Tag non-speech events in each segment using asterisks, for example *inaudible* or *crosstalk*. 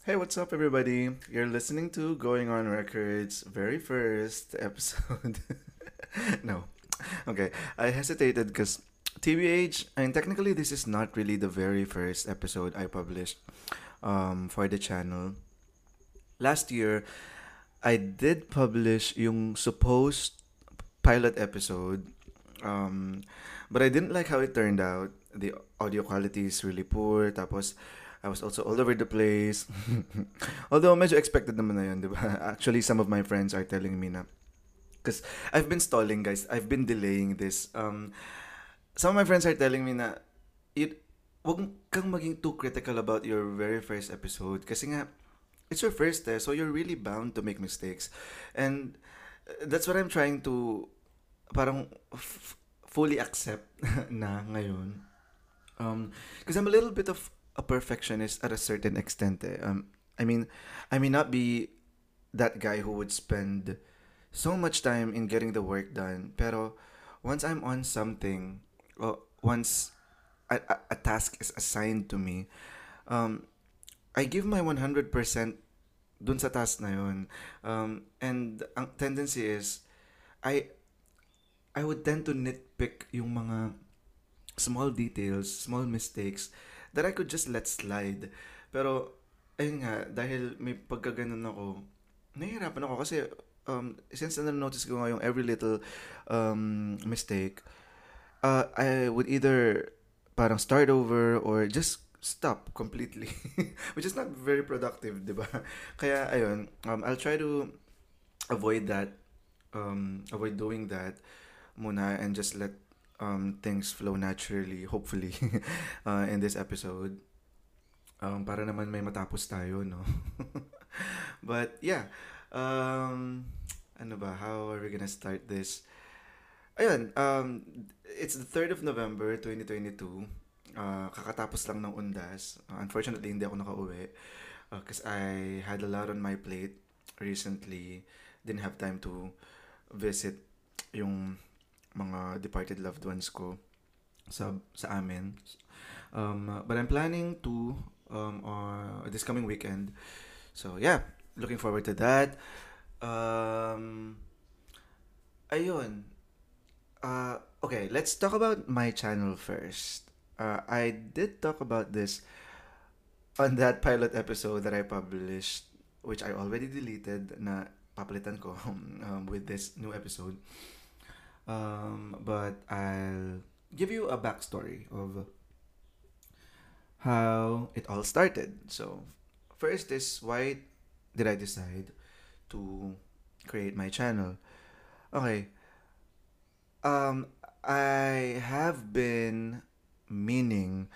Hey, what's up, everybody? You're listening to Going On Records' very first episode. *laughs* no. Okay, I hesitated because TBH, and technically, this is not really the very first episode I published um, for the channel. Last year, I did publish yung supposed pilot episode, um, but I didn't like how it turned out. The audio quality is really poor, tapos I was also all over the place. *laughs* Although medyo expected naman na yun, di ba? *laughs* Actually, some of my friends are telling me na because I've been stalling, guys. I've been delaying this. Um, some of my friends are telling me na it, wag kang maging too critical about your very first episode kasi nga it's your first eh, so you're really bound to make mistakes. And uh, that's what I'm trying to parang f- fully accept *laughs* na ngayon. Um, because I'm a little bit of a perfectionist at a certain extent. Eh. Um, I mean, I may not be that guy who would spend so much time in getting the work done. Pero once I'm on something, well, once a, a, a task is assigned to me, um, I give my 100% dun sa task na yun. Um, and ang tendency is, I I would tend to nitpick yung mga small details, small mistakes that I could just let slide. Pero, ayun nga, dahil may pagkaganon ako, nahihirapan ako kasi um, since na-notice ko yung every little um, mistake, uh, I would either parang start over or just stop completely. *laughs* Which is not very productive, di ba? *laughs* Kaya, ayun, um, I'll try to avoid that, um, avoid doing that muna and just let um, things flow naturally, hopefully, *laughs* uh, in this episode. Um, para naman may matapos tayo, no? *laughs* but, yeah. Um, ano ba? How are we gonna start this? Ayun, um, it's the 3rd of November, 2022. Uh, kakatapos lang ng undas. Uh, unfortunately, hindi ako nakauwi. Because uh, I had a lot on my plate recently. Didn't have time to visit yung mga departed loved ones ko sa sa amin. Um, but I'm planning to um, uh, this coming weekend. So yeah, looking forward to that. Um, ayun. Uh, okay, let's talk about my channel first. Uh, I did talk about this on that pilot episode that I published, which I already deleted na papalitan ko *laughs* um, with this new episode. Um, but I'll give you a backstory of how it all started. So, first is why did I decide to create my channel? Okay. Um, I have been meaning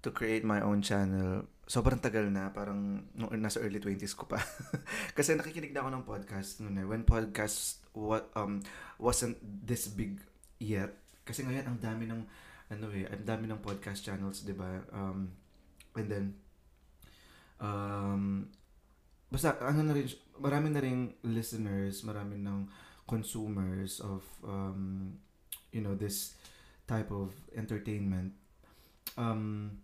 to create my own channel. Sobrang tagal na, parang nung nasa early 20s ko pa. *laughs* Kasi nakikinig na ako ng podcast noon eh. When podcast what um wasn't this big yet. Kasi ngayon ang dami ng ano eh, ang dami ng podcast channels, 'di ba? Um and then um basta ano na rin marami na ring listeners, marami ng consumers of um you know this type of entertainment. Um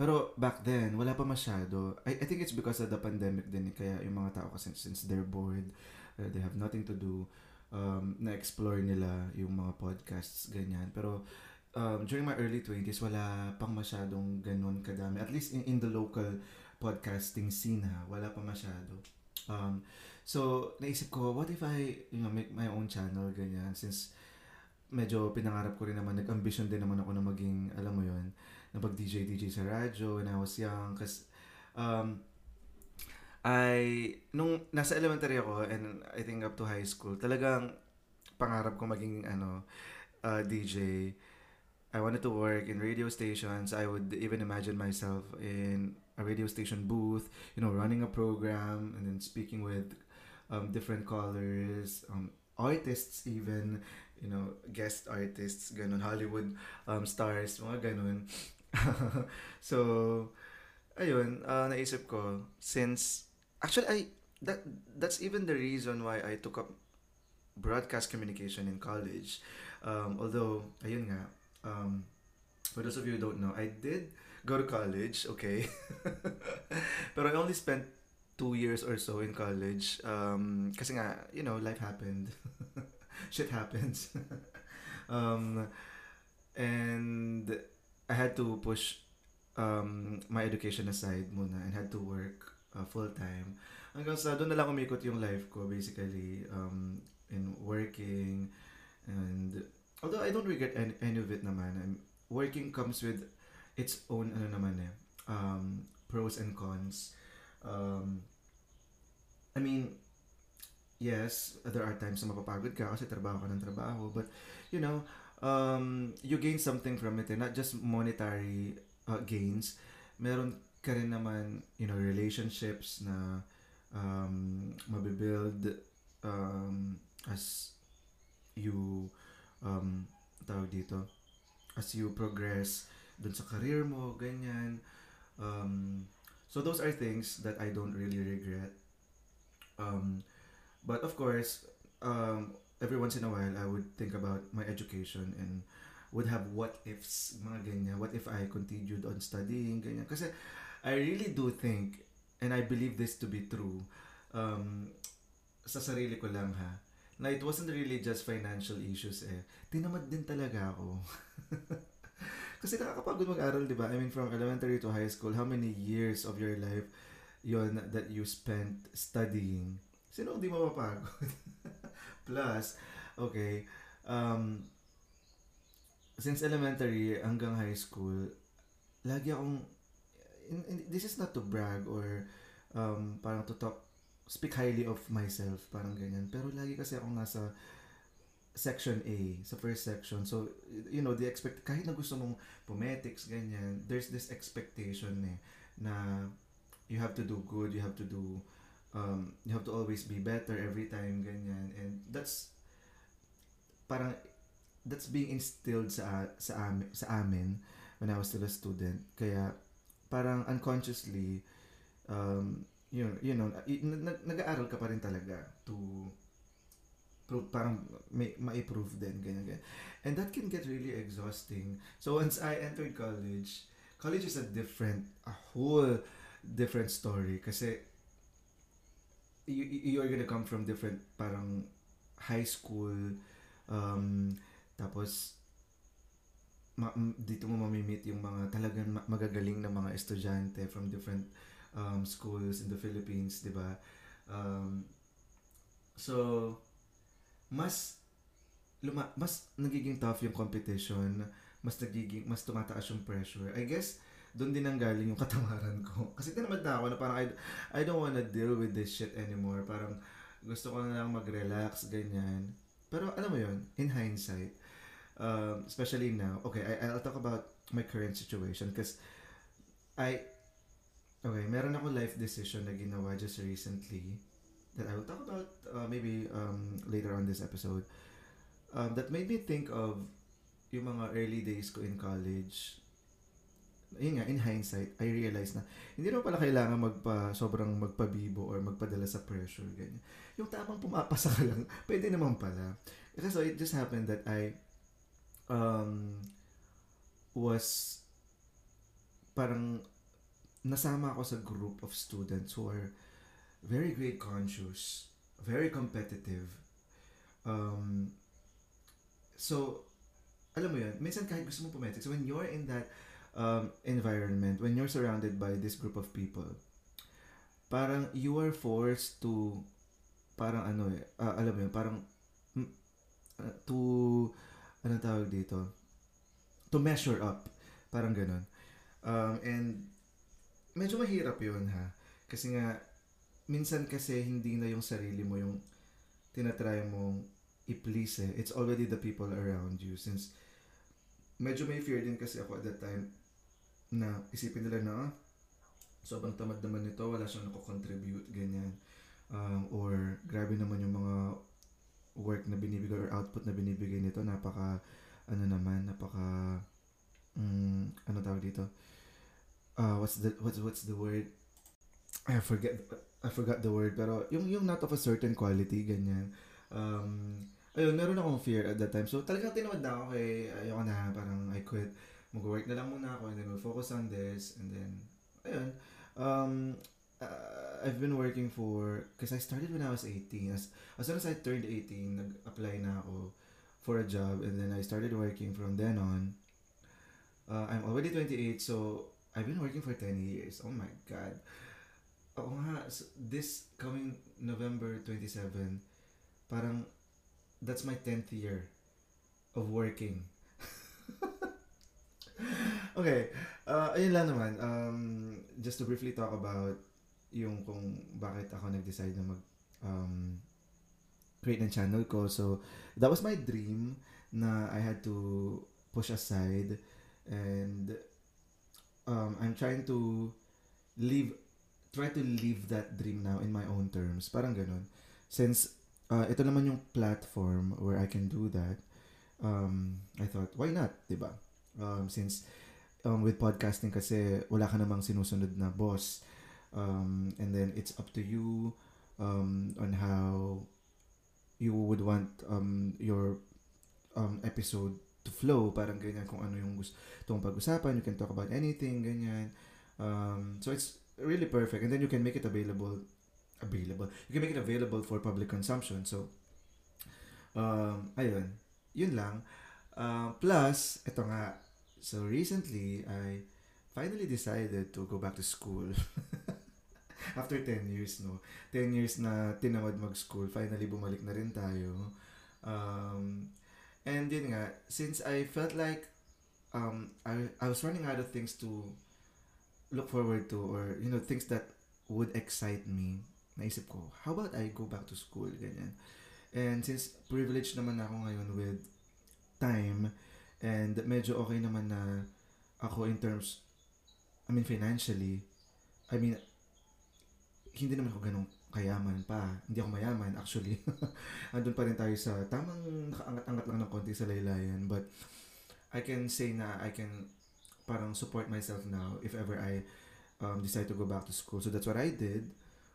pero back then, wala pa masyado. I, I think it's because of the pandemic din. Kaya yung mga tao kasi since they're bored, uh, they have nothing to do, um, na-explore nila yung mga podcasts, ganyan. Pero um, during my early 20s, wala pang masyadong ganun kadami. At least in, in the local podcasting scene ha, wala pa masyado. Um, so, naisip ko, what if I, you know, make my own channel, ganyan. Since medyo pinangarap ko rin naman, nag-ambition din naman ako na maging, alam mo yon napag-DJ DJ sa radyo when I was young. Kasi um, I nung nasa elementary ako and I think up to high school talagang pangarap ko maging ano uh, DJ I wanted to work in radio stations. I would even imagine myself in a radio station booth you know running a program and then speaking with um, different callers um, artists even you know guest artists ganun Hollywood um, stars mga ganun *laughs* so, ayun, uh, naisip ko, since, actually, I, that, that's even the reason why I took up broadcast communication in college. Um, although, ayun nga, um, for those of you who don't know, I did go to college, okay? *laughs* Pero I only spent two years or so in college. Um, kasi nga, you know, life happened. *laughs* Shit happens. um, and I had to push um, my education aside muna and had to work uh, full time. Hanggang sa doon na lang umikot yung life ko basically um, in working and although I don't regret any, any of it naman. I'm, working comes with its own ano naman eh um, pros and cons. Um, I mean, yes, there are times na mapapagod ka kasi trabaho ka ng trabaho. But, you know, um, you gain something from it. Eh? Not just monetary uh, gains. Meron ka rin naman, you know, relationships na um, mabibuild um, as you um, tawag dito as you progress dun sa career mo, ganyan. Um, so those are things that I don't really regret. Um, but of course, um, every once in a while, I would think about my education and would have what ifs, mga ganyan. What if I continued on studying, ganyan. Kasi I really do think, and I believe this to be true, um, sa sarili ko lang ha, na it wasn't really just financial issues eh. Tinamad din talaga ako. *laughs* Kasi nakakapagod mag-aral, di ba? I mean, from elementary to high school, how many years of your life yon that you spent studying? Sino hindi mapapagod? *laughs* Plus, okay, um, since elementary hanggang high school, lagi akong, in, in, this is not to brag or um, parang to talk, speak highly of myself, parang ganyan. Pero lagi kasi akong nasa section A, sa first section. So, you know, the expect kahit na gusto mong phonetics, ganyan, there's this expectation eh, na you have to do good, you have to do, um, you have to always be better every time, ganyan. And that's, parang, that's being instilled sa, sa, amin, sa amin when I was still a student. Kaya, parang unconsciously, um, you know, you know, nag-aaral ka pa rin talaga to prove, parang may, ma-improve din, ganyan, ganyan. And that can get really exhausting. So once I entered college, college is a different, a whole different story. Kasi you, you are gonna come from different, parang high school, um, tapos ma- dito mo mamimit yung mga talagang magagaling na mga estudyante from different um, schools in the Philippines, di ba? Um, so, mas luma, mas nagiging tough yung competition, mas nagiging mas tumataas yung pressure. I guess doon din ang galing yung katamaran ko. *laughs* Kasi tinamad na ako na parang I, I don't wanna deal with this shit anymore. Parang gusto ko na lang mag-relax, ganyan. Pero alam mo yon in hindsight, um, especially now, okay, I, I'll talk about my current situation because I, okay, meron ako life decision na ginawa just recently that I will talk about uh, maybe um, later on this episode um, that made me think of yung mga early days ko in college. Yun nga, in hindsight, I realized na hindi naman pala kailangan magpa, sobrang magpabibo or magpadala sa pressure, ganyan. Yung tamang pumapasa ka lang, *laughs* pwede naman pala. Kasi so it just happened that I um, was parang nasama ako sa group of students who are very grade conscious, very competitive. Um, so, alam mo yun, minsan kahit gusto mo pumetics, when you're in that um, environment, when you're surrounded by this group of people, parang you are forced to, parang ano eh, uh, alam mo yun, parang uh, to, ano tawag dito? To measure up. Parang ganun. Um, and, medyo mahirap yun ha. Kasi nga, minsan kasi hindi na yung sarili mo yung tinatry mong i-please eh. It's already the people around you. Since medyo may fear din kasi ako at that time na isipin nila na ah, sobrang tamad naman nito, wala siyang nako-contribute, ganyan. Um, or grabe naman yung mga work na binibigay or output na binibigay nito, napaka ano naman, napaka um, ano tawag dito? Uh, what's the what's what's the word? I forget I forgot the word, pero yung, yung not of a certain quality, ganyan. Um, ayun, meron akong fear at that time. So, talagang tinawad na ako kay, ayoko na, parang I quit. Mag-work na lang muna ako and then we'll focus on this. And then, ayun. Um, uh, I've been working for, because I started when I was 18. As, as soon as I turned 18, nag-apply na ako for a job and then I started working from then on. Uh, I'm already 28, so I've been working for 10 years. Oh my God. Oo nga, so this coming November 27, parang that's my 10th year of working. Okay, uh, ayun lang naman. Um, just to briefly talk about yung kung bakit ako nag-decide na mag um, create ng channel ko. So, that was my dream na I had to push aside and um, I'm trying to live try to live that dream now in my own terms. Parang ganun. Since uh, ito naman yung platform where I can do that, um, I thought, why not? ba diba? Um, since um, with podcasting kasi wala ka namang sinusunod na boss. Um, and then it's up to you um, on how you would want um, your um, episode to flow. Parang ganyan kung ano yung gusto mong pag-usapan. You can talk about anything, ganyan. Um, so it's really perfect and then you can make it available available you can make it available for public consumption so um ayun yun lang uh, plus ito nga so recently I finally decided to go back to school. *laughs* After 10 years no? 10 years na tinamad mag-school finally bumalik na rin tayo. Um and yun nga since I felt like um I I was running out of things to look forward to or you know things that would excite me naisip ko how about I go back to school ganyan. And since privileged naman ako ngayon with time and medyo okay naman na ako in terms I mean financially I mean hindi naman ako ganun kayaman pa. Hindi ako mayaman actually. *laughs* Andun pa rin tayo sa tamang angat-angat lang ng konti sa laylayan. But I can say na I can parang support myself now if ever I um, decide to go back to school. So that's what I did.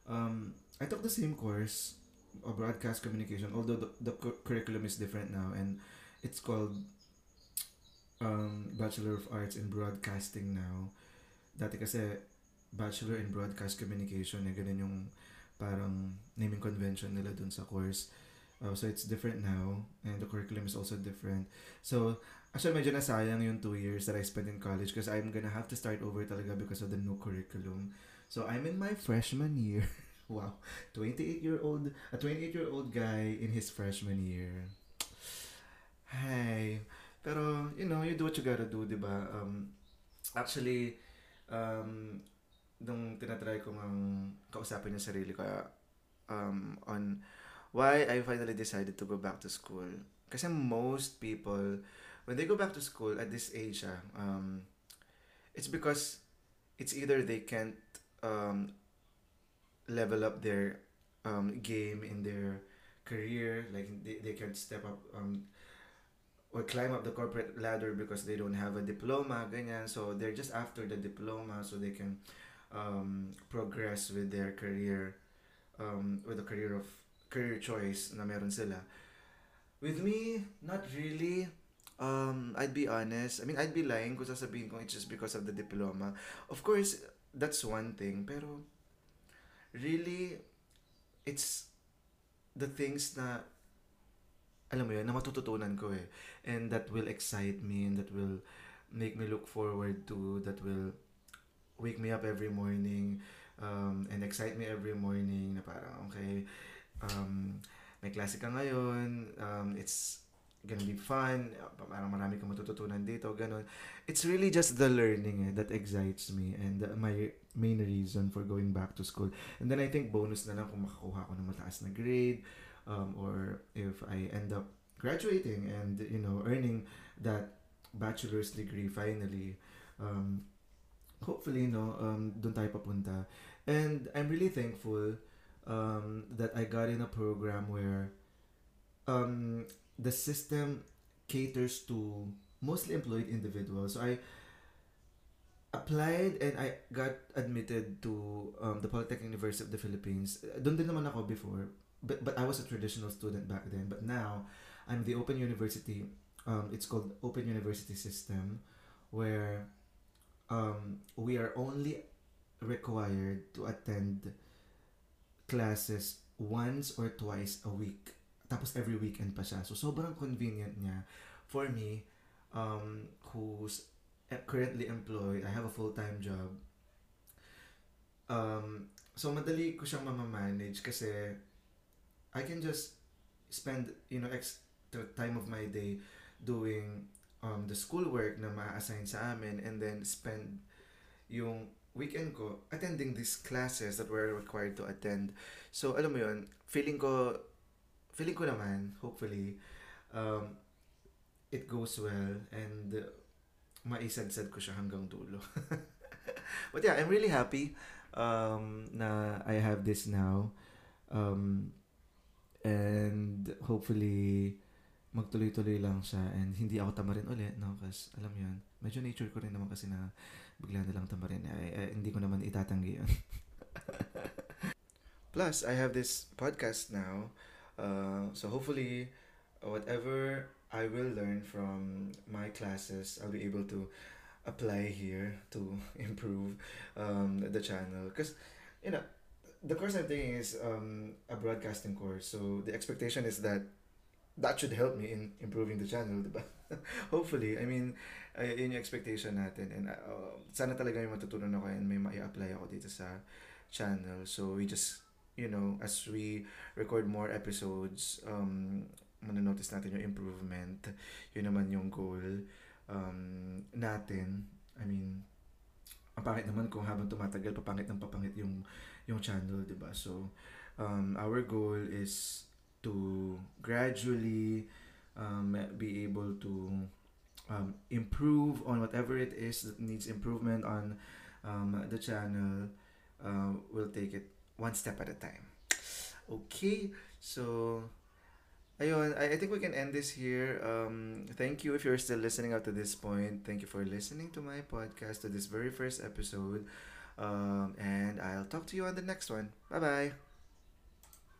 Um, I took the same course, a broadcast communication, although the, the cu- curriculum is different now and it's called um, Bachelor of Arts in Broadcasting now. Dati kasi Bachelor in Broadcast Communication, eh, ganun yung parang naming convention nila dun sa course. Uh, so it's different now and the curriculum is also different. So Actually, medyo nasayang yung two years that I spent in college because I'm gonna have to start over talaga because of the new curriculum. So, I'm in my freshman year. *laughs* wow. 28-year-old, a 28-year-old guy in his freshman year. Hi. Pero, you know, you do what you gotta do, di ba? Um, actually, um, nung tinatry ko ng kausapin yung sarili ko um, on why I finally decided to go back to school. Kasi most people when they go back to school at this age, ah, um, it's because it's either they can't um, level up their um, game in their career, like they, they can't step up um, or climb up the corporate ladder because they don't have a diploma, ganyan. So they're just after the diploma so they can um, progress with their career, um, with the career of career choice na meron sila. With me, not really. Um, I'd be honest. I mean, I'd be lying kung sasabihin ko it's just because of the diploma. Of course, that's one thing. Pero, really, it's the things na, alam mo yun, na matututunan ko eh. And that will excite me and that will make me look forward to, that will wake me up every morning um, and excite me every morning na parang, okay, um, may klase ka ngayon, um, it's gonna be fun, parang marami kang matututunan dito, ganun. It's really just the learning eh, that excites me and uh, my main reason for going back to school. And then I think bonus na lang kung makakuha ko ng mataas na grade um, or if I end up graduating and, you know, earning that bachelor's degree finally. Um, hopefully, no, um, doon tayo papunta. And I'm really thankful um, that I got in a program where um, the system caters to mostly employed individuals. So I applied and I got admitted to um, the Polytechnic University of the Philippines. Doon din naman ako before, but but I was a traditional student back then. But now, I'm the Open University. Um, it's called Open University System, where um, we are only required to attend classes once or twice a week. Tapos every weekend pa siya. So, sobrang convenient niya. For me, um, who's currently employed, I have a full-time job. Um, so, madali ko siyang mamamanage kasi I can just spend, you know, extra time of my day doing um, the schoolwork na ma-assign sa amin and then spend yung weekend ko attending these classes that we're required to attend. So, alam mo yun, feeling ko feeling ko naman, hopefully, um, it goes well and uh, maisadsad ko siya hanggang dulo. *laughs* But yeah, I'm really happy um, na I have this now. Um, and hopefully, magtuloy-tuloy lang siya and hindi ako tamarin ulit, no? Kasi alam mo yun, medyo nature ko rin naman kasi na bigla na lang tamarin. Ay, ay, hindi ko naman itatanggi yun. *laughs* Plus, I have this podcast now uh, so hopefully, whatever I will learn from my classes, I'll be able to apply here to *laughs* improve um, the channel. Because, you know, the course I'm taking is um, a broadcasting course. So the expectation is that that should help me in improving the channel, *laughs* diba? Hopefully, I mean, uh, yun yung expectation natin. And uh, sana talaga may matutunan ako and may ma-apply ako dito sa channel. So we just you know, as we record more episodes, um, manonotice natin yung improvement. Yun naman yung goal um, natin. I mean, ang pangit naman kung habang tumatagal, papangit ng papangit yung, yung channel, di ba? So, um, our goal is to gradually um, be able to um, improve on whatever it is that needs improvement on um, the channel. Uh, we'll take it one step at a time. Okay, so ayun, I, I think we can end this here. Um, thank you if you're still listening up to this point. Thank you for listening to my podcast, to this very first episode. Um, and I'll talk to you on the next one. Bye bye.